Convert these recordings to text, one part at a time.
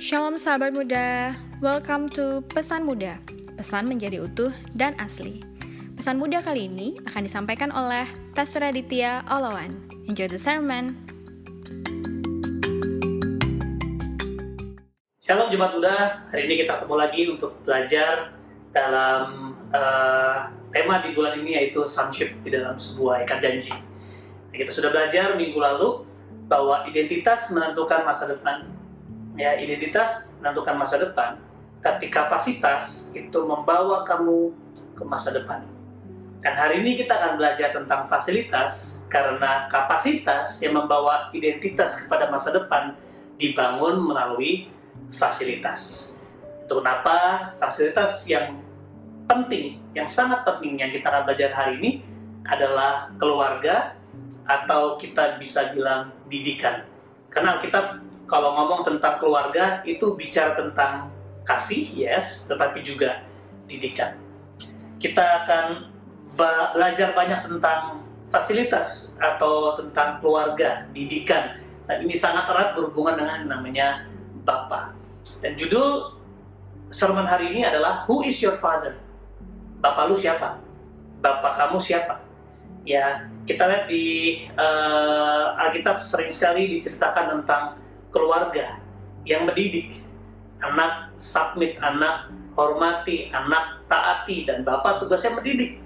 Shalom sahabat muda, welcome to Pesan Muda. Pesan menjadi utuh dan asli. Pesan muda kali ini akan disampaikan oleh Pastor Aditya Olawan. Enjoy the sermon. Shalom Jemaat Muda, hari ini kita ketemu lagi untuk belajar dalam uh, tema di bulan ini yaitu sonship di dalam sebuah ikat janji. Kita sudah belajar minggu lalu bahwa identitas menentukan masa depan. Ya, identitas menentukan masa depan, tapi kapasitas itu membawa kamu ke masa depan. Dan hari ini kita akan belajar tentang fasilitas karena kapasitas yang membawa identitas kepada masa depan dibangun melalui fasilitas. Itu kenapa fasilitas yang penting, yang sangat penting yang kita akan belajar hari ini adalah keluarga atau kita bisa bilang didikan. Karena kita kalau ngomong tentang keluarga itu bicara tentang kasih, yes, tetapi juga didikan. Kita akan belajar banyak tentang fasilitas atau tentang keluarga, didikan. Dan ini sangat erat berhubungan dengan namanya Bapak. Dan judul sermon hari ini adalah Who is your father? Bapak lu siapa? Bapak kamu siapa? Ya, kita lihat di uh, Alkitab sering sekali diceritakan tentang keluarga yang mendidik anak submit anak hormati anak taati dan bapak tugasnya mendidik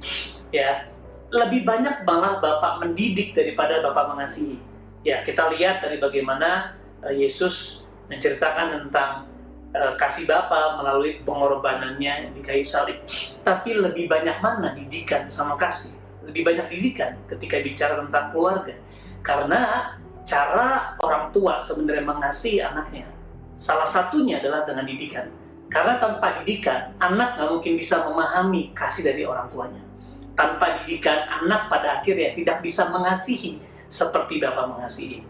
ya. Lebih banyak malah bapak mendidik daripada bapak mengasihi. Ya kita lihat dari bagaimana uh, Yesus menceritakan tentang uh, kasih Bapa melalui pengorbanannya di kayu salib. Tapi lebih banyak mana didikan sama kasih? Lebih banyak didikan ketika bicara tentang keluarga. Karena cara orang tua sebenarnya mengasihi anaknya salah satunya adalah dengan didikan. Karena tanpa didikan anak nggak mungkin bisa memahami kasih dari orang tuanya. Tanpa didikan anak pada akhirnya tidak bisa mengasihi seperti Bapak mengasihi.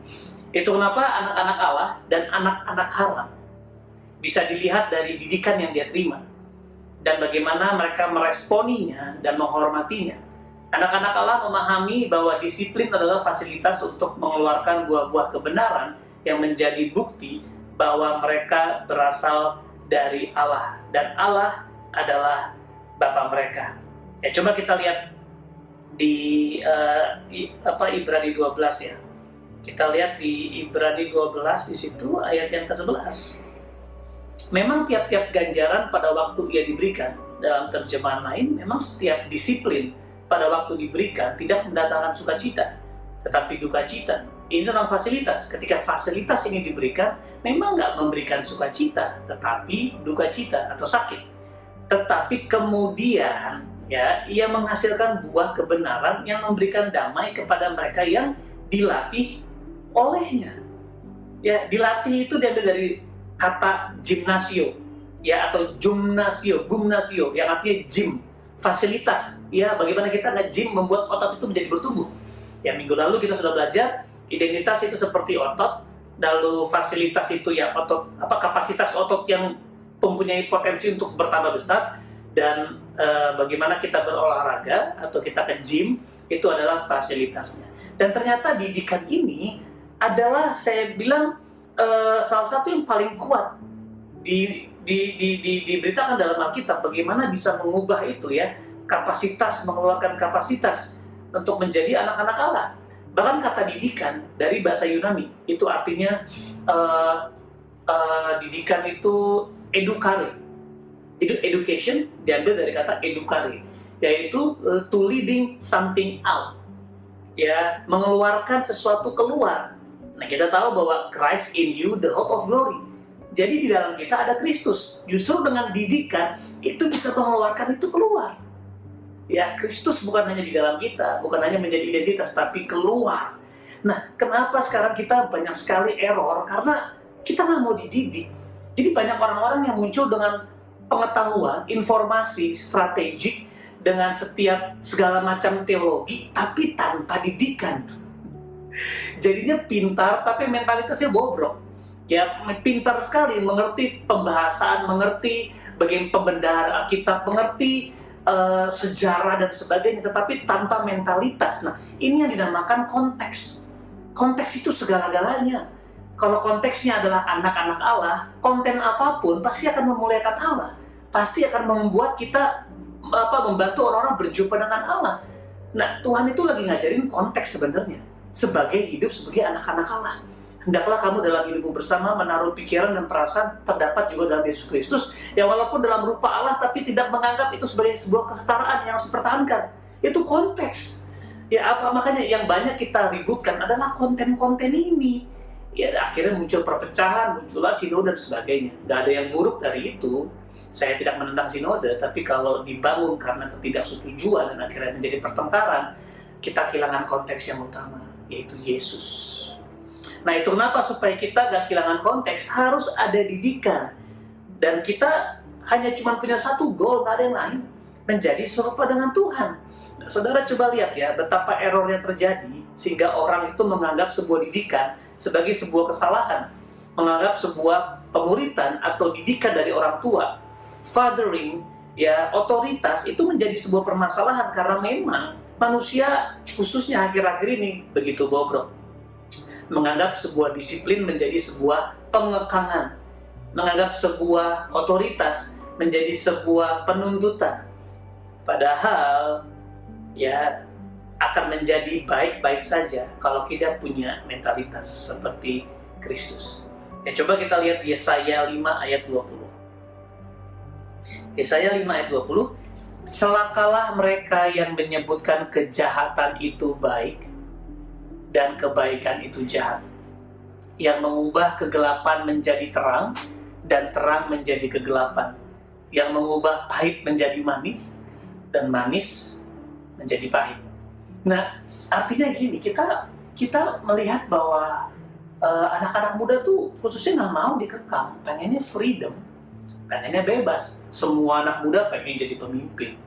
Itu kenapa anak-anak Allah dan anak-anak haram bisa dilihat dari didikan yang dia terima. Dan bagaimana mereka meresponinya dan menghormatinya Anak-anak Allah memahami bahwa disiplin adalah fasilitas untuk mengeluarkan buah-buah kebenaran yang menjadi bukti bahwa mereka berasal dari Allah dan Allah adalah Bapa mereka. Ya coba kita lihat di uh, apa Ibrani 12 ya. Kita lihat di Ibrani 12 di situ ayat yang ke-11. Memang tiap-tiap ganjaran pada waktu ia diberikan dalam terjemahan lain memang setiap disiplin pada waktu diberikan tidak mendatangkan sukacita, tetapi duka cita. Ini tentang fasilitas. Ketika fasilitas ini diberikan, memang nggak memberikan sukacita, tetapi duka cita atau sakit. Tetapi kemudian ya ia menghasilkan buah kebenaran yang memberikan damai kepada mereka yang dilatih olehnya. Ya, dilatih itu diambil dari kata gimnasio ya atau gymnasio, gymnasio yang artinya gym fasilitas. Ya bagaimana kita nge-gym membuat otot itu menjadi bertumbuh. Ya minggu lalu kita sudah belajar identitas itu seperti otot lalu fasilitas itu ya otot apa kapasitas otot yang mempunyai potensi untuk bertambah besar dan e, bagaimana kita berolahraga atau kita ke gym itu adalah fasilitasnya. Dan ternyata didikan ini adalah saya bilang e, salah satu yang paling kuat di di, di, di, diberitakan dalam Alkitab bagaimana bisa mengubah itu ya kapasitas mengeluarkan kapasitas untuk menjadi anak-anak Allah. Bahkan kata didikan dari bahasa Yunani itu artinya uh, uh, didikan itu edukare. Itu education diambil dari kata edukare yaitu uh, to leading something out. Ya mengeluarkan sesuatu keluar. Nah kita tahu bahwa Christ in you the hope of glory jadi di dalam kita ada Kristus. Justru dengan didikan itu bisa mengeluarkan itu keluar. Ya, Kristus bukan hanya di dalam kita, bukan hanya menjadi identitas, tapi keluar. Nah, kenapa sekarang kita banyak sekali error? Karena kita nggak mau dididik. Jadi banyak orang-orang yang muncul dengan pengetahuan, informasi, strategik, dengan setiap segala macam teologi, tapi tanpa didikan. Jadinya pintar, tapi mentalitasnya bobrok ya pintar sekali mengerti pembahasan, mengerti bagaimana pembenaran Alkitab, mengerti uh, sejarah dan sebagainya, tetapi tanpa mentalitas. Nah, ini yang dinamakan konteks. Konteks itu segala-galanya. kalau konteksnya adalah anak-anak Allah, konten apa pun pasti akan memuliakan Allah. Pasti akan membuat kita apa membantu orang-orang berjumpa dengan Allah. Nah, Tuhan itu lagi ngajarin konteks sebenarnya sebagai hidup sebagai anak-anak Allah. Hendaklah kamu dalam hidupmu bersama menaruh pikiran dan perasaan terdapat juga dalam Yesus Kristus yang walaupun dalam rupa Allah tapi tidak menganggap itu sebagai sebuah kesetaraan yang harus dipertahankan. Itu konteks. Ya apa makanya yang banyak kita ributkan adalah konten-konten ini ya akhirnya muncul perpecahan, muncullah sinode dan sebagainya. Gak ada yang buruk dari itu. Saya tidak menentang sinode, tapi kalau dibangun karena ketidaksetujuan dan akhirnya menjadi pertengkaran, kita kehilangan konteks yang utama, yaitu Yesus. Nah itu kenapa? Supaya kita gak kehilangan konteks harus ada didikan. Dan kita hanya cuma punya satu goal, gak ada yang lain, menjadi serupa dengan Tuhan. Nah, saudara coba lihat ya betapa errornya terjadi sehingga orang itu menganggap sebuah didikan sebagai sebuah kesalahan, menganggap sebuah pemuritan atau didikan dari orang tua, fathering, ya otoritas itu menjadi sebuah permasalahan karena memang manusia khususnya akhir-akhir ini begitu bobrok menganggap sebuah disiplin menjadi sebuah pengekangan, menganggap sebuah otoritas menjadi sebuah penuntutan. Padahal ya akan menjadi baik-baik saja kalau kita punya mentalitas seperti Kristus. Ya coba kita lihat Yesaya 5 ayat 20. Yesaya 5 ayat 20, Celakalah mereka yang menyebutkan kejahatan itu baik dan kebaikan itu jahat. Yang mengubah kegelapan menjadi terang dan terang menjadi kegelapan. Yang mengubah pahit menjadi manis dan manis menjadi pahit. Nah, artinya gini, kita kita melihat bahwa uh, anak-anak muda tuh khususnya nggak mau dikekang, pengennya freedom, pengennya bebas. Semua anak muda pengen jadi pemimpin.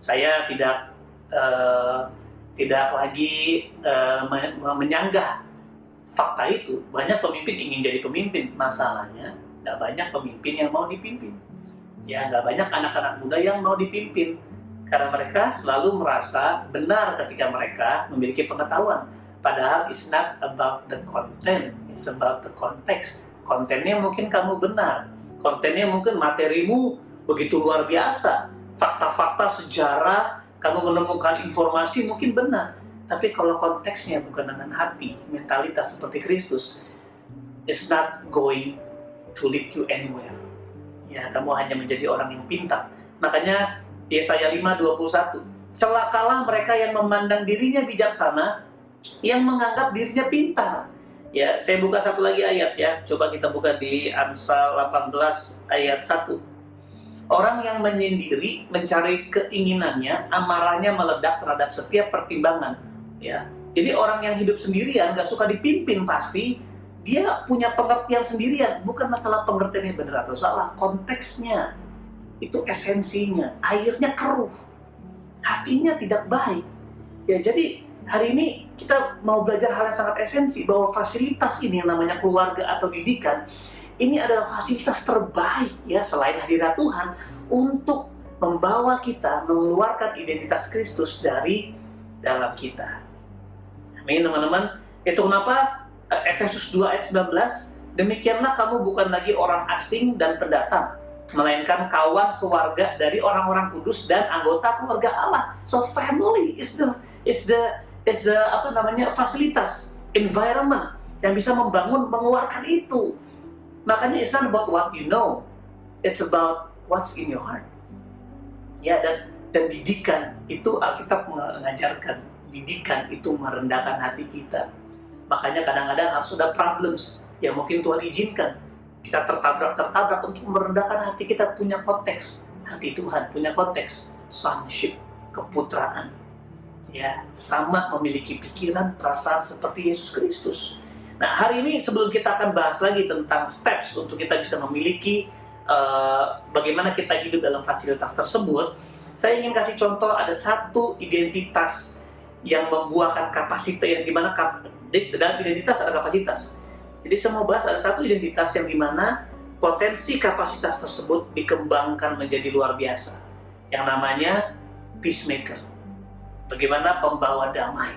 Saya tidak uh, tidak lagi uh, menyanggah fakta itu. Banyak pemimpin ingin jadi pemimpin, masalahnya nggak banyak pemimpin yang mau dipimpin. Ya, nggak banyak anak-anak muda yang mau dipimpin karena mereka selalu merasa benar ketika mereka memiliki pengetahuan. Padahal it's not about the content, it's about the context. Kontennya mungkin kamu benar, kontennya mungkin materimu begitu luar biasa, fakta-fakta sejarah, kamu menemukan informasi mungkin benar. Tapi kalau konteksnya bukan dengan hati, mentalitas seperti Kristus, it's not going to lead you anywhere. Ya, kamu hanya menjadi orang yang pintar. Makanya Yesaya 5:21. Celakalah mereka yang memandang dirinya bijaksana, yang menganggap dirinya pintar. Ya, saya buka satu lagi ayat ya. Coba kita buka di Amsal 18 ayat 1. Orang yang menyendiri mencari keinginannya, amarahnya meledak terhadap setiap pertimbangan. Ya, jadi orang yang hidup sendirian, gak suka dipimpin pasti, dia punya pengertian sendirian. Bukan masalah pengertiannya benar atau salah, konteksnya itu esensinya airnya keruh hatinya tidak baik ya jadi hari ini kita mau belajar hal yang sangat esensi bahwa fasilitas ini yang namanya keluarga atau didikan ini adalah fasilitas terbaik ya selain hadirat Tuhan untuk membawa kita mengeluarkan identitas Kristus dari dalam kita. Amin teman-teman. Itu kenapa eh, Efesus 2 ayat 19 demikianlah kamu bukan lagi orang asing dan pendatang melainkan kawan sewarga dari orang-orang kudus dan anggota keluarga Allah. So family is the is the is the apa namanya fasilitas environment yang bisa membangun mengeluarkan itu. Makanya it's not about what you know, it's about what's in your heart. Ya dan dan didikan. Itu Alkitab mengajarkan. Didikan itu merendahkan hati kita. Makanya kadang-kadang harus ada problems yang mungkin Tuhan izinkan. Kita tertabrak-tertabrak untuk merendahkan hati kita. Punya konteks hati Tuhan punya konteks sonship keputraan. Ya sama memiliki pikiran perasaan seperti Yesus Kristus nah hari ini sebelum kita akan bahas lagi tentang steps untuk kita bisa memiliki uh, bagaimana kita hidup dalam fasilitas tersebut saya ingin kasih contoh ada satu identitas yang membuahkan kapasitas yang di mana kap, dalam identitas ada kapasitas jadi saya mau bahas ada satu identitas yang di mana potensi kapasitas tersebut dikembangkan menjadi luar biasa. Yang namanya peacemaker. Bagaimana pembawa damai.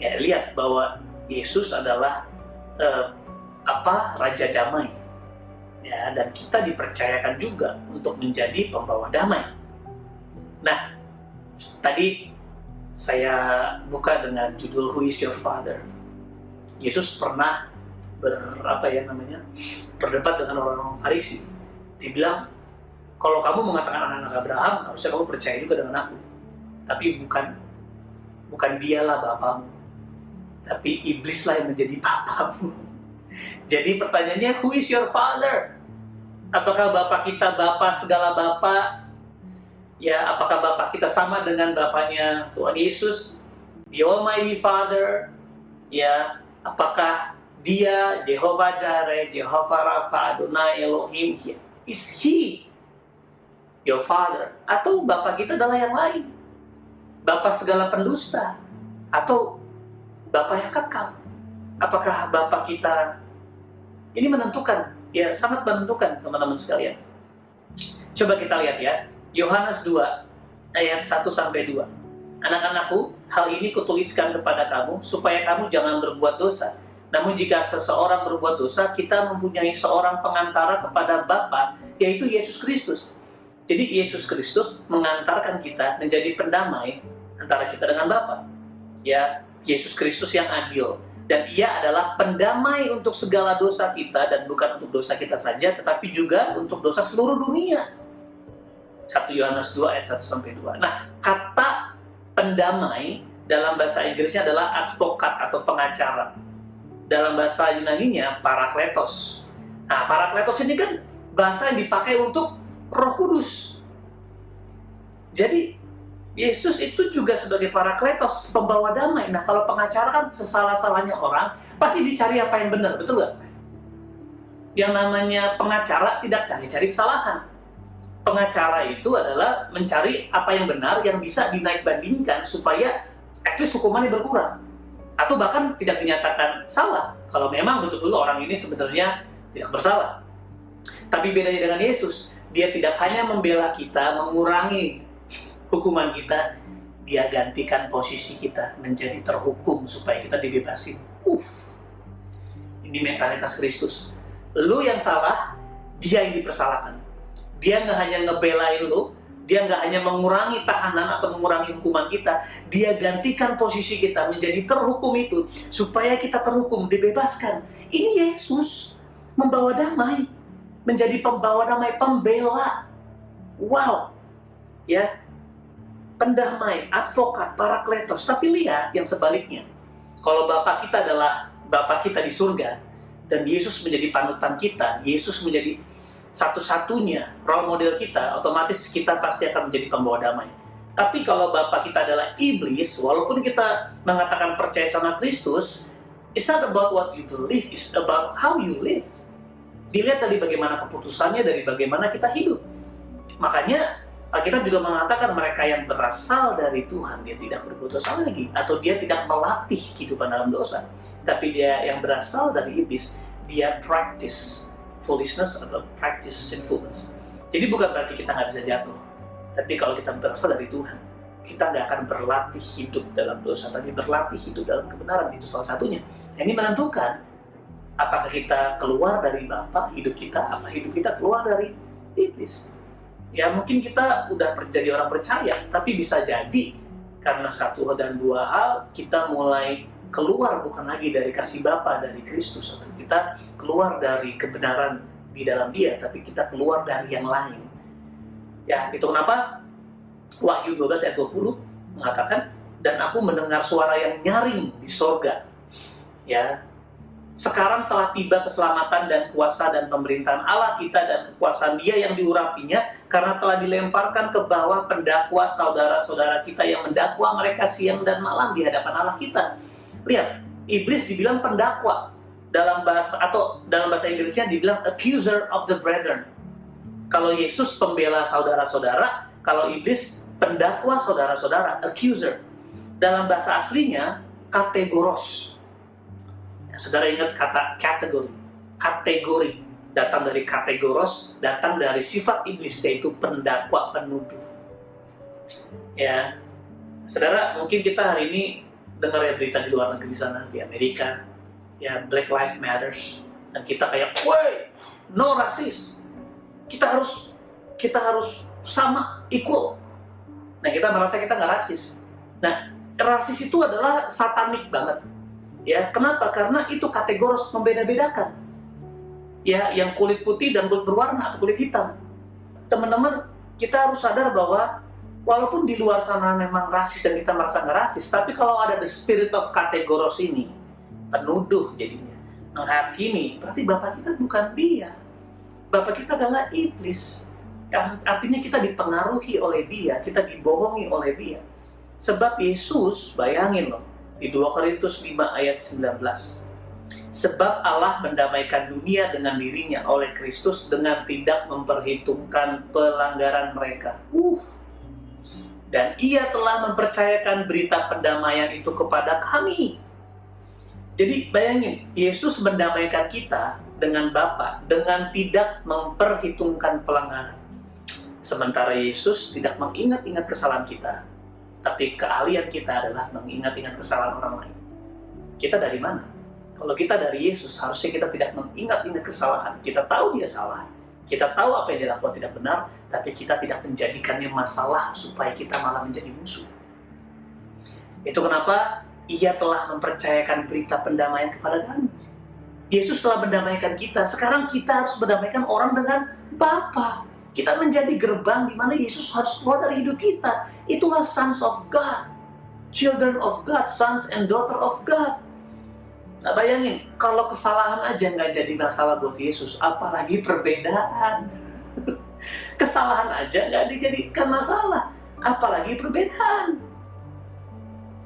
Ya, lihat bahwa Yesus adalah uh, apa raja damai. Ya dan kita dipercayakan juga untuk menjadi pembawa damai. Nah tadi saya buka dengan judul Who is your father? Yesus pernah ber apa ya namanya berdebat dengan orang-orang Farisi. Dibilang kalau kamu mengatakan anak-anak Abraham harusnya kamu percaya juga dengan aku. Tapi bukan bukan dialah bapamu tapi iblislah yang menjadi bapamu jadi pertanyaannya, who is your father? Apakah bapak kita bapak segala bapak? Ya, apakah bapak kita sama dengan bapaknya Tuhan Yesus? The Almighty Father? Ya, apakah dia Jehovah Jireh, Jehovah Rafa, Adonai Elohim? Is he your father? Atau bapak kita adalah yang lain? Bapak segala pendusta? Atau bapak yang kekal? Apakah bapak kita ini menentukan, ya sangat menentukan teman-teman sekalian. Coba kita lihat ya, Yohanes 2 ayat 1 sampai 2. Anak-anakku, hal ini kutuliskan kepada kamu supaya kamu jangan berbuat dosa. Namun jika seseorang berbuat dosa, kita mempunyai seorang pengantara kepada Bapa, yaitu Yesus Kristus. Jadi Yesus Kristus mengantarkan kita menjadi pendamai antara kita dengan Bapa. Ya, Yesus Kristus yang adil dan ia adalah pendamai untuk segala dosa kita dan bukan untuk dosa kita saja tetapi juga untuk dosa seluruh dunia. 1 Yohanes 2 ayat 1 sampai 2. Nah, kata pendamai dalam bahasa Inggrisnya adalah advokat atau pengacara. Dalam bahasa Yunaninya parakletos. Nah, parakletos ini kan bahasa yang dipakai untuk Roh Kudus. Jadi Yesus itu juga sebagai parakletos, pembawa damai. Nah, kalau pengacara kan sesalah-salahnya orang, pasti dicari apa yang benar, betul nggak? Yang namanya pengacara tidak cari-cari kesalahan. Pengacara itu adalah mencari apa yang benar yang bisa dinaik bandingkan supaya at least hukumannya berkurang. Atau bahkan tidak dinyatakan salah, kalau memang betul-betul orang ini sebenarnya tidak bersalah. Tapi bedanya dengan Yesus, dia tidak hanya membela kita, mengurangi hukuman kita, dia gantikan posisi kita menjadi terhukum supaya kita dibebasin. Uh, ini mentalitas Kristus. Lu yang salah, dia yang dipersalahkan. Dia nggak hanya ngebelain lu, dia nggak hanya mengurangi tahanan atau mengurangi hukuman kita, dia gantikan posisi kita menjadi terhukum itu supaya kita terhukum, dibebaskan. Ini Yesus membawa damai, menjadi pembawa damai, pembela. Wow, ya pendamai, advokat, parakletos. Tapi lihat yang sebaliknya. Kalau Bapak kita adalah Bapak kita di surga, dan Yesus menjadi panutan kita, Yesus menjadi satu-satunya role model kita, otomatis kita pasti akan menjadi pembawa damai. Tapi kalau Bapak kita adalah iblis, walaupun kita mengatakan percaya sama Kristus, it's not about what you believe, it's about how you live. Dilihat dari bagaimana keputusannya, dari bagaimana kita hidup. Makanya Alkitab juga mengatakan mereka yang berasal dari Tuhan dia tidak berbuat dosa lagi atau dia tidak melatih kehidupan dalam dosa. Tapi dia yang berasal dari iblis dia practice foolishness atau practice sinfulness. Jadi bukan berarti kita nggak bisa jatuh tapi kalau kita berasal dari Tuhan kita nggak akan berlatih hidup dalam dosa. Tapi berlatih hidup dalam kebenaran itu salah satunya. Ini menentukan apakah kita keluar dari Bapa hidup kita apa hidup kita keluar dari iblis ya mungkin kita udah jadi orang percaya, tapi bisa jadi karena satu dan dua hal kita mulai keluar bukan lagi dari kasih Bapa dari Kristus atau kita keluar dari kebenaran di dalam Dia, tapi kita keluar dari yang lain. Ya, itu kenapa Wahyu 12 ayat 20 mengatakan dan aku mendengar suara yang nyaring di sorga. Ya, sekarang telah tiba keselamatan dan kuasa dan pemerintahan Allah kita dan kekuasaan dia yang diurapinya karena telah dilemparkan ke bawah pendakwa saudara-saudara kita yang mendakwa mereka siang dan malam di hadapan Allah kita. Lihat, iblis dibilang pendakwa dalam bahasa atau dalam bahasa Inggrisnya dibilang accuser of the brethren. Kalau Yesus pembela saudara-saudara, kalau iblis pendakwa saudara-saudara, accuser. Dalam bahasa aslinya kategoros Saudara ingat kata kategori. Kategori datang dari kategoros, datang dari sifat iblis yaitu pendakwa penuduh. Ya, saudara mungkin kita hari ini dengar ya berita di luar negeri sana di Amerika, ya Black Lives Matters, dan kita kayak, woi, no rasis. Kita harus kita harus sama, equal. Nah kita merasa kita nggak rasis. Nah rasis itu adalah satanik banget. Ya kenapa? Karena itu kategori membeda-bedakan. Ya yang kulit putih dan kulit berwarna atau kulit hitam. Teman-teman kita harus sadar bahwa walaupun di luar sana memang rasis dan kita merasa nggak rasis, tapi kalau ada the spirit of kategoros ini, penuduh jadinya, menghakimi, berarti bapak kita bukan dia. Bapak kita adalah iblis. Artinya kita dipengaruhi oleh dia, kita dibohongi oleh dia. Sebab Yesus, bayangin loh, di 2 Korintus 5 ayat 19. Sebab Allah mendamaikan dunia dengan dirinya oleh Kristus dengan tidak memperhitungkan pelanggaran mereka. Uh. Dan ia telah mempercayakan berita pendamaian itu kepada kami. Jadi bayangin, Yesus mendamaikan kita dengan Bapa dengan tidak memperhitungkan pelanggaran. Sementara Yesus tidak mengingat-ingat kesalahan kita, tapi keahlian kita adalah mengingat-ingat kesalahan orang lain. Kita dari mana? Kalau kita dari Yesus, harusnya kita tidak mengingat-ingat kesalahan. Kita tahu dia salah, kita tahu apa yang dia lakukan tidak benar, tapi kita tidak menjadikannya masalah supaya kita malah menjadi musuh. Itu kenapa ia telah mempercayakan berita pendamaian kepada kami. Yesus telah mendamaikan kita. Sekarang kita harus mendamaikan orang dengan Bapa. Kita menjadi gerbang di mana Yesus harus keluar dari hidup kita. Itulah sons of God. Children of God, sons and daughter of God. Nah, bayangin, kalau kesalahan aja nggak jadi masalah buat Yesus, apalagi perbedaan. kesalahan aja nggak dijadikan masalah, apalagi perbedaan.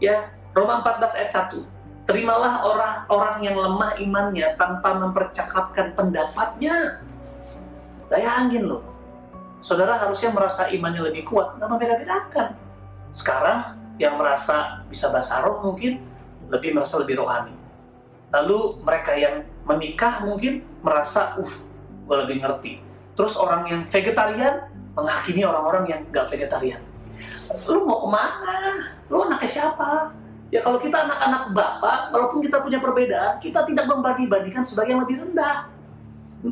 Ya, Roma 14 ayat 1. Terimalah orang-orang yang lemah imannya tanpa mempercakapkan pendapatnya. Bayangin loh, saudara harusnya merasa imannya lebih kuat, nggak membeda-bedakan. Sekarang yang merasa bisa bahasa roh mungkin lebih merasa lebih rohani. Lalu mereka yang menikah mungkin merasa, uh, gue lebih ngerti. Terus orang yang vegetarian menghakimi orang-orang yang nggak vegetarian. Lu mau ke mana? Lu anaknya siapa? Ya kalau kita anak-anak bapak, walaupun kita punya perbedaan, kita tidak membanding-bandingkan sebagai yang lebih rendah.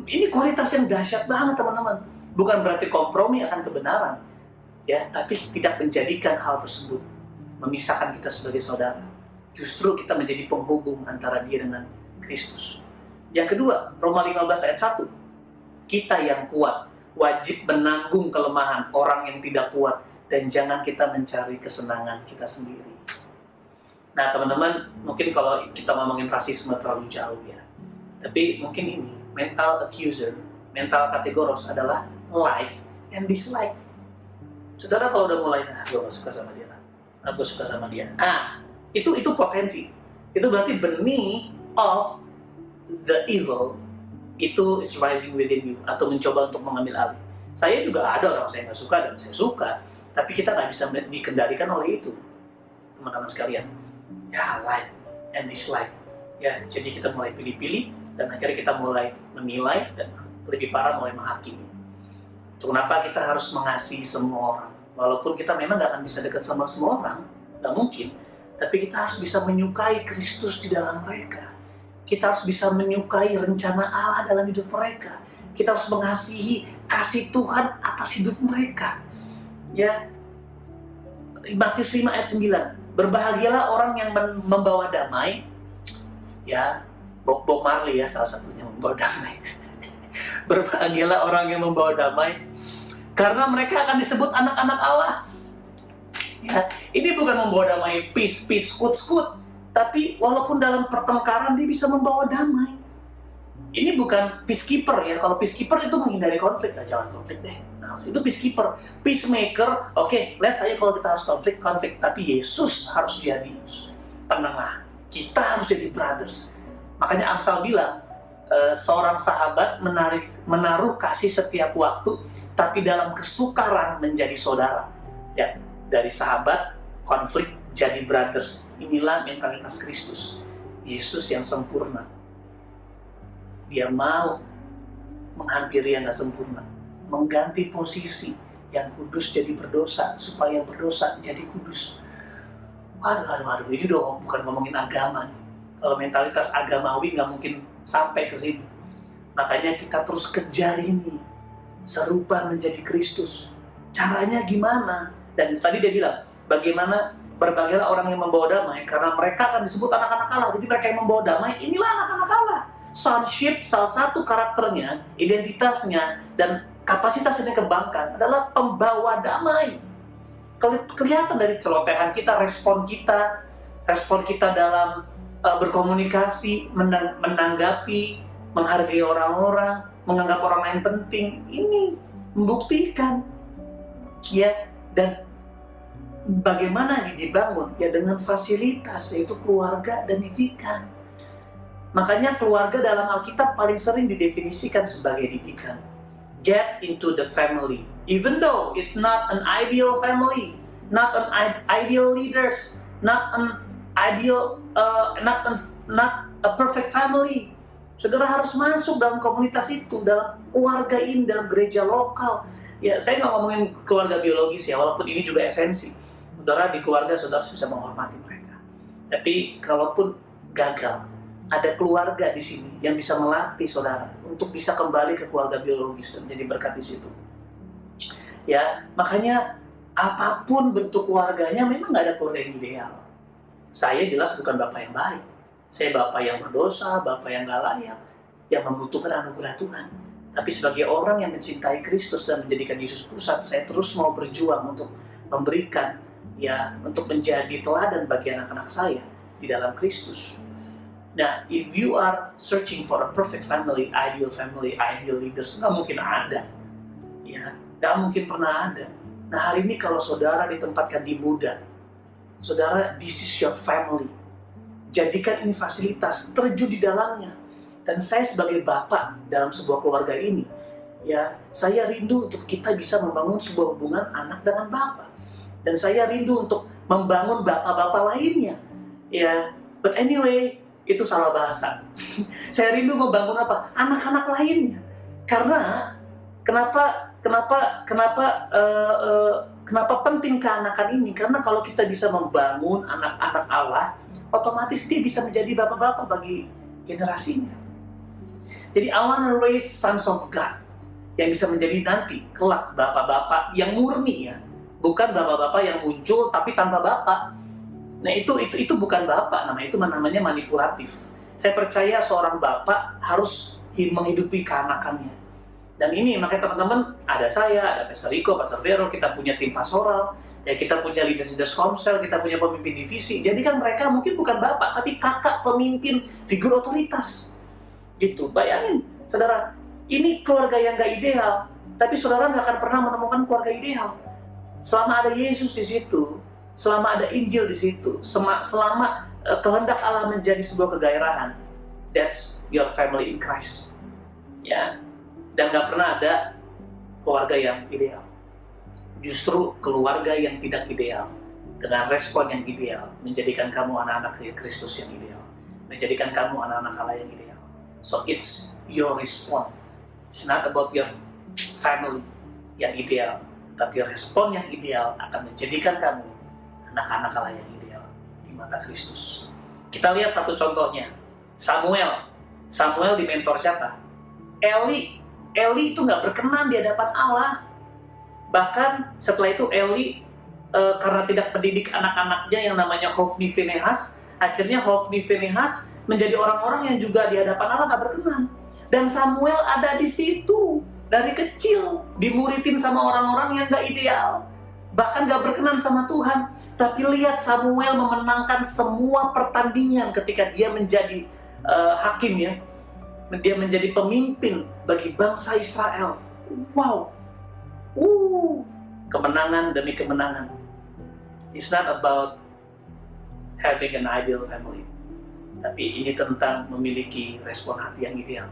Ini kualitas yang dahsyat banget teman-teman bukan berarti kompromi akan kebenaran, ya, tapi tidak menjadikan hal tersebut memisahkan kita sebagai saudara. Justru kita menjadi penghubung antara dia dengan Kristus. Yang kedua, Roma 15 ayat 1. Kita yang kuat wajib menanggung kelemahan orang yang tidak kuat dan jangan kita mencari kesenangan kita sendiri. Nah, teman-teman, mungkin kalau kita ngomongin rasisme terlalu jauh ya. Tapi mungkin ini, mental accuser, mental kategoros adalah like and dislike. Saudara kalau udah mulai, ah, gue gak suka sama dia, ah, gue suka sama dia. Ah, itu itu potensi. Itu berarti benih of the evil itu is rising within you atau mencoba untuk mengambil alih. Saya juga ada orang saya nggak suka dan saya suka, tapi kita nggak bisa dikendalikan oleh itu, teman-teman sekalian. Ya like and dislike. Ya, jadi kita mulai pilih-pilih dan akhirnya kita mulai menilai dan lebih parah mulai menghakimi. Kenapa kita harus mengasihi semua orang. Walaupun kita memang gak akan bisa dekat sama semua orang, gak mungkin. Tapi kita harus bisa menyukai Kristus di dalam mereka. Kita harus bisa menyukai rencana Allah dalam hidup mereka. Kita harus mengasihi kasih Tuhan atas hidup mereka. Ya, Matius 5 ayat 9. Berbahagialah orang yang membawa damai. Ya, Bob, Bob Marley ya salah satunya membawa damai. Berbahagialah orang yang membawa damai, karena mereka akan disebut anak-anak Allah. Ya, ini bukan membawa damai peace, peace, skut, skut. Tapi walaupun dalam pertengkaran dia bisa membawa damai. Ini bukan peacekeeper ya. Kalau peacekeeper itu menghindari konflik, nah, jangan konflik deh. Nah, itu peacekeeper, peacemaker. Oke, okay, lihat saya kalau kita harus konflik, konflik. Tapi Yesus harus jadi penengah. Kita harus jadi brothers. Makanya Amsal bilang, Eh, seorang sahabat menarik, menaruh kasih setiap waktu, tapi dalam kesukaran menjadi saudara. Ya, dari sahabat konflik jadi brothers. Inilah mentalitas Kristus. Yesus yang sempurna. Dia mau menghampiri yang sempurna. Mengganti posisi yang kudus jadi berdosa, supaya yang berdosa jadi kudus. Waduh, waduh, waduh, ini udah bukan ngomongin agama nih. Kalau mentalitas agamawi nggak mungkin sampai ke sini. Makanya kita terus kejar ini. Serupa menjadi Kristus. Caranya gimana? Dan tadi dia bilang, bagaimana berbagailah orang yang membawa damai karena mereka akan disebut anak-anak Allah. Jadi mereka yang membawa damai, inilah anak-anak Allah. Sonship salah satu karakternya, identitasnya dan kapasitas yang dikembangkan adalah pembawa damai. Kelihatan dari celotehan kita, respon kita, respon kita dalam uh, berkomunikasi, menang, menanggapi, menghargai orang-orang, menganggap orang lain penting. Ini membuktikan ya dan bagaimana dibangun ya dengan fasilitas yaitu keluarga dan didikan. Makanya keluarga dalam Alkitab paling sering didefinisikan sebagai didikan. Get into the family. Even though it's not an ideal family, not an ideal leaders, not an ideal, uh, not an, not a perfect family. Saudara harus masuk dalam komunitas itu, dalam keluarga ini, dalam gereja lokal. Ya, saya nggak ngomongin keluarga biologis ya, walaupun ini juga esensi. Saudara di keluarga, saudara bisa menghormati mereka. Tapi kalaupun gagal, ada keluarga di sini yang bisa melatih saudara untuk bisa kembali ke keluarga biologis dan menjadi berkat di situ. Ya, makanya apa pun bentuk keluarganya memang nggak ada keluarga yang ideal. Saya jelas bukan bapak yang baik. Saya bapak yang berdosa, bapak yang gak layak, yang membutuhkan anugerah Tuhan. Tapi sebagai orang yang mencintai Kristus dan menjadikan Yesus pusat, saya terus mau berjuang untuk memberikan ya untuk menjadi teladan bagi anak-anak saya di dalam Kristus Nah, if you are searching for a perfect family, ideal family, ideal leaders, nggak mungkin ada. Ya, nggak mungkin pernah ada. Nah, hari ini kalau saudara ditempatkan di muda, saudara, this is your family. Jadikan ini fasilitas, terjun di dalamnya. Dan saya sebagai bapak dalam sebuah keluarga ini, ya, saya rindu untuk kita bisa membangun sebuah hubungan anak dengan bapak. Dan saya rindu untuk membangun bapak-bapak lainnya. Ya, but anyway, itu salah bahasa. saya rindu membangun apa? Anak-anak lainnya. Karena kenapa kenapa kenapa uh, uh, kenapa penting keanakan ini? Karena kalau kita bisa membangun anak-anak Allah, otomatis dia bisa menjadi bapak-bapak bagi generasinya. Jadi I want to raise sons of God yang bisa menjadi nanti kelak bapak-bapak yang murni ya, bukan bapak-bapak yang muncul tapi tanpa bapak Nah itu itu itu bukan bapak, nama itu namanya manipulatif. Saya percaya seorang bapak harus menghidupi keanakannya. Dan ini makanya teman-teman ada saya, ada Pastor Rico, Pastor Vero, kita punya tim pastoral, ya kita punya leaders leaders komsel, kita punya pemimpin divisi. Jadi kan mereka mungkin bukan bapak, tapi kakak pemimpin figur otoritas. Gitu, bayangin, saudara, ini keluarga yang gak ideal, tapi saudara nggak akan pernah menemukan keluarga ideal. Selama ada Yesus di situ, selama ada Injil di situ, selama uh, kehendak Allah menjadi sebuah kegairahan, that's your family in Christ. Ya, dan gak pernah ada keluarga yang ideal. Justru keluarga yang tidak ideal dengan respon yang ideal menjadikan kamu anak-anak Kristus yang ideal, menjadikan kamu anak-anak Allah yang ideal. So it's your response. It's not about your family yang ideal, tapi respon yang ideal akan menjadikan kamu anak-anak Allah yang ideal di mata Kristus. Kita lihat satu contohnya, Samuel. Samuel di mentor siapa? Eli. Eli itu nggak berkenan di hadapan Allah. Bahkan setelah itu Eli e, karena tidak pendidik anak-anaknya yang namanya Hofni Finehas, akhirnya Hofni Finehas menjadi orang-orang yang juga di hadapan Allah nggak berkenan. Dan Samuel ada di situ dari kecil dimuridin sama orang-orang yang nggak ideal bahkan gak berkenan sama Tuhan. Tapi lihat Samuel memenangkan semua pertandingan ketika dia menjadi uh, hakim ya. Dia menjadi pemimpin bagi bangsa Israel. Wow. Uh, kemenangan demi kemenangan. It's not about having an ideal family. Tapi ini tentang memiliki respon hati yang ideal.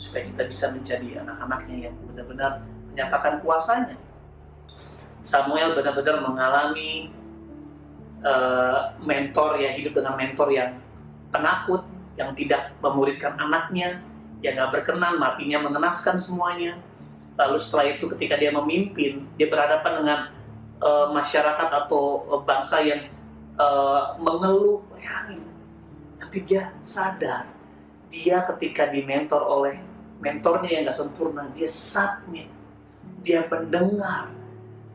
Supaya kita bisa menjadi anak-anaknya yang benar-benar menyatakan kuasanya Samuel benar-benar mengalami uh, mentor ya hidup dengan mentor yang penakut, yang tidak memuridkan anaknya, yang nggak berkenan, matinya mengenaskan semuanya. Lalu setelah itu ketika dia memimpin, dia berhadapan dengan uh, masyarakat atau bangsa yang uh, mengeluh, bayangin. Tapi dia sadar, dia ketika dimentor oleh mentornya yang gak sempurna, dia submit, dia mendengar.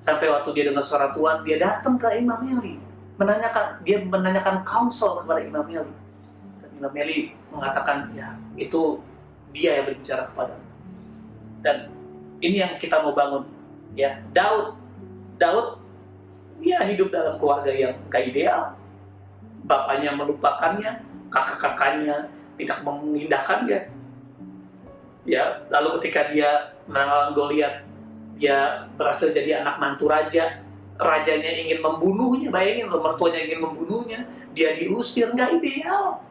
Sampai waktu dia dengar suara Tuhan, dia datang ke Imam Meli, menanyakan, dia menanyakan counsel kepada Imam Meli. Dan Imam Meli mengatakan, ya itu dia yang berbicara kepada. Dan ini yang kita mau bangun, ya. Daud, Daud, ya hidup dalam keluarga yang gak ideal, bapaknya melupakannya, kakak-kakaknya tidak mengindahkannya, ya lalu ketika dia menang Goliat dia berhasil jadi anak mantu raja. Rajanya ingin membunuhnya bayangin loh mertuanya ingin membunuhnya. Dia diusir nggak ideal.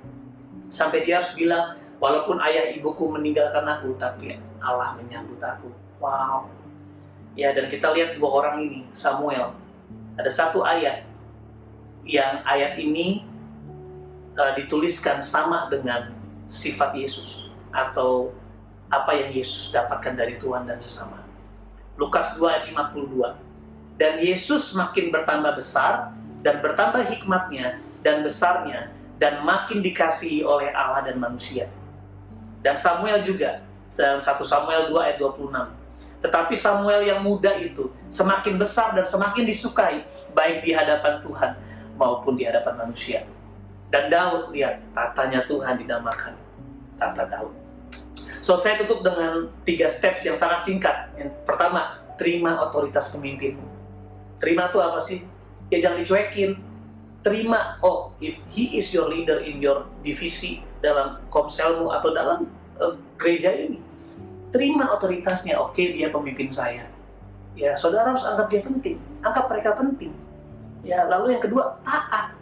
Sampai dia harus bilang walaupun ayah ibuku meninggalkan aku tapi Allah menyambut aku wow ya dan kita lihat dua orang ini Samuel ada satu ayat yang ayat ini uh, dituliskan sama dengan sifat Yesus atau apa yang Yesus dapatkan dari Tuhan dan sesama. Lukas 2 ayat 52. Dan Yesus makin bertambah besar dan bertambah hikmatnya dan besarnya dan makin dikasihi oleh Allah dan manusia. Dan Samuel juga dalam 1 Samuel 2 ayat 26. Tetapi Samuel yang muda itu semakin besar dan semakin disukai baik di hadapan Tuhan maupun di hadapan manusia. Dan Daud lihat tatanya Tuhan dinamakan tata Daud. So saya tutup dengan tiga steps yang sangat singkat. Yang pertama, terima otoritas pemimpinmu. Terima itu apa sih? Ya jangan dicuekin. Terima, oh if he is your leader in your divisi dalam komselmu atau dalam uh, gereja ini. Terima otoritasnya, oke okay, dia pemimpin saya. Ya saudara harus anggap dia penting, anggap mereka penting. Ya lalu yang kedua, taat.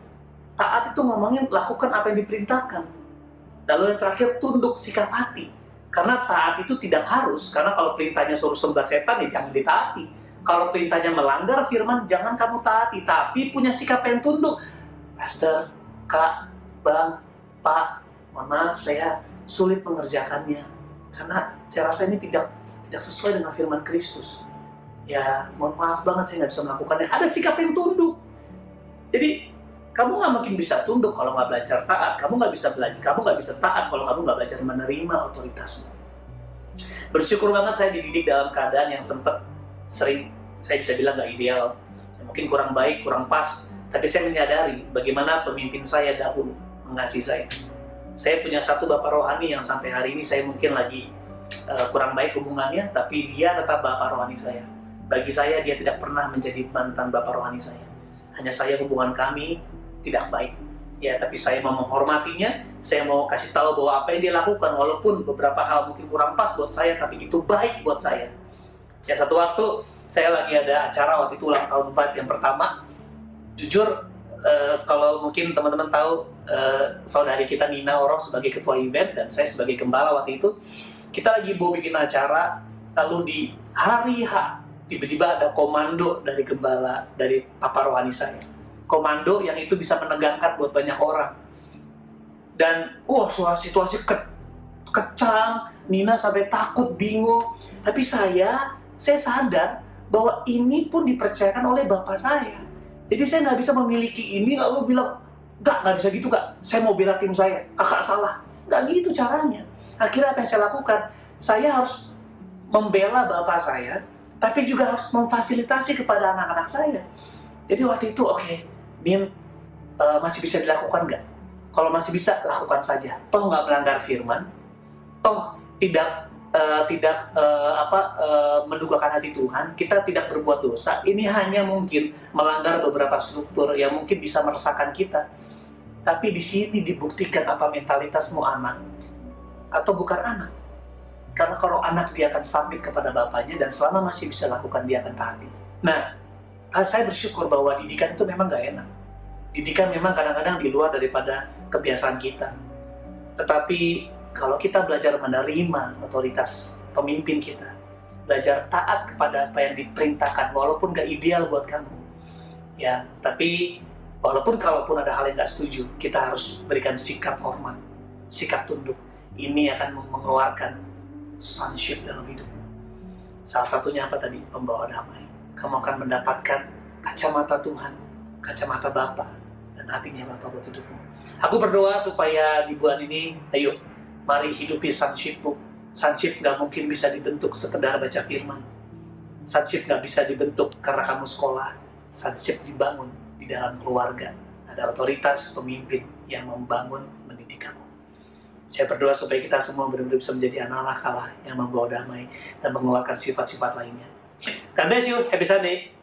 Taat itu ngomongin lakukan apa yang diperintahkan. Lalu yang terakhir, tunduk sikap hati karena taat itu tidak harus, karena kalau perintahnya suruh sembah setan ya jangan ditaati. Kalau perintahnya melanggar firman, jangan kamu taati, tapi punya sikap yang tunduk. Pastor, Kak, Bang, Pak, mohon maaf saya sulit mengerjakannya. Karena saya rasa ini tidak tidak sesuai dengan firman Kristus. Ya, mohon maaf banget saya nggak bisa melakukannya. Ada sikap yang tunduk. Jadi kamu nggak mungkin bisa tunduk kalau nggak belajar taat. Kamu nggak bisa belajar, kamu nggak bisa taat kalau kamu nggak belajar menerima otoritasmu. Bersyukur banget saya dididik dalam keadaan yang sempat sering saya bisa bilang nggak ideal, mungkin kurang baik, kurang pas. Tapi saya menyadari bagaimana pemimpin saya dahulu mengasihi saya. Saya punya satu bapak rohani yang sampai hari ini saya mungkin lagi uh, kurang baik hubungannya, tapi dia tetap bapak rohani saya. Bagi saya dia tidak pernah menjadi mantan bapak rohani saya. Hanya saya hubungan kami tidak baik. Ya, tapi saya mau menghormatinya, saya mau kasih tahu bahwa apa yang dia lakukan, walaupun beberapa hal mungkin kurang pas buat saya, tapi itu baik buat saya. Ya, satu waktu saya lagi ada acara waktu itu ulang tahun Vibe yang pertama. Jujur, uh, kalau mungkin teman-teman tahu, uh, saudari kita Nina Oro sebagai ketua event dan saya sebagai gembala waktu itu, kita lagi mau bikin acara, lalu di hari H tiba-tiba ada komando dari gembala dari papa rohani saya komando yang itu bisa menegangkan buat banyak orang. Dan wah wow, situasi ke kecang, Nina sampai takut, bingung. Tapi saya, saya sadar bahwa ini pun dipercayakan oleh bapak saya. Jadi saya nggak bisa memiliki ini lalu bilang, nggak, nggak bisa gitu kak. Saya mau bela tim saya, kakak salah. Nggak gitu caranya. Akhirnya apa yang saya lakukan? Saya harus membela bapak saya, tapi juga harus memfasilitasi kepada anak-anak saya. Jadi waktu itu, oke, okay, Min uh, masih bisa dilakukan nggak? Kalau masih bisa, lakukan saja. Toh nggak melanggar firman, toh tidak uh, tidak uh, apa uh, mendukakan hati Tuhan, kita tidak berbuat dosa. Ini hanya mungkin melanggar beberapa struktur yang mungkin bisa meresahkan kita. Tapi di sini dibuktikan apa mentalitasmu anak atau bukan anak. Karena kalau anak dia akan submit kepada bapaknya dan selama masih bisa lakukan dia akan taati. Nah, Ah, saya bersyukur bahwa didikan itu memang gak enak. Didikan memang kadang-kadang di luar daripada kebiasaan kita. Tetapi kalau kita belajar menerima otoritas pemimpin kita, belajar taat kepada apa yang diperintahkan, walaupun gak ideal buat kamu, ya, tapi walaupun kalaupun ada hal yang gak setuju, kita harus berikan sikap hormat, sikap tunduk. Ini akan mengeluarkan sonship dalam hidupmu. Salah satunya apa tadi? Pembawa damai kamu akan mendapatkan kacamata Tuhan, kacamata Bapa, dan hatinya Bapa buat hidupmu. Aku berdoa supaya di bulan ini, ayo, mari hidupi sonshipmu, Sonship nggak mungkin bisa dibentuk sekedar baca firman. Sonship nggak bisa dibentuk karena kamu sekolah. Sonship dibangun di dalam keluarga. Ada otoritas pemimpin yang membangun mendidik kamu. Saya berdoa supaya kita semua benar-benar bisa menjadi anak-anak Allah yang membawa damai dan mengeluarkan sifat-sifat lainnya. God bless you. Happy Sunday.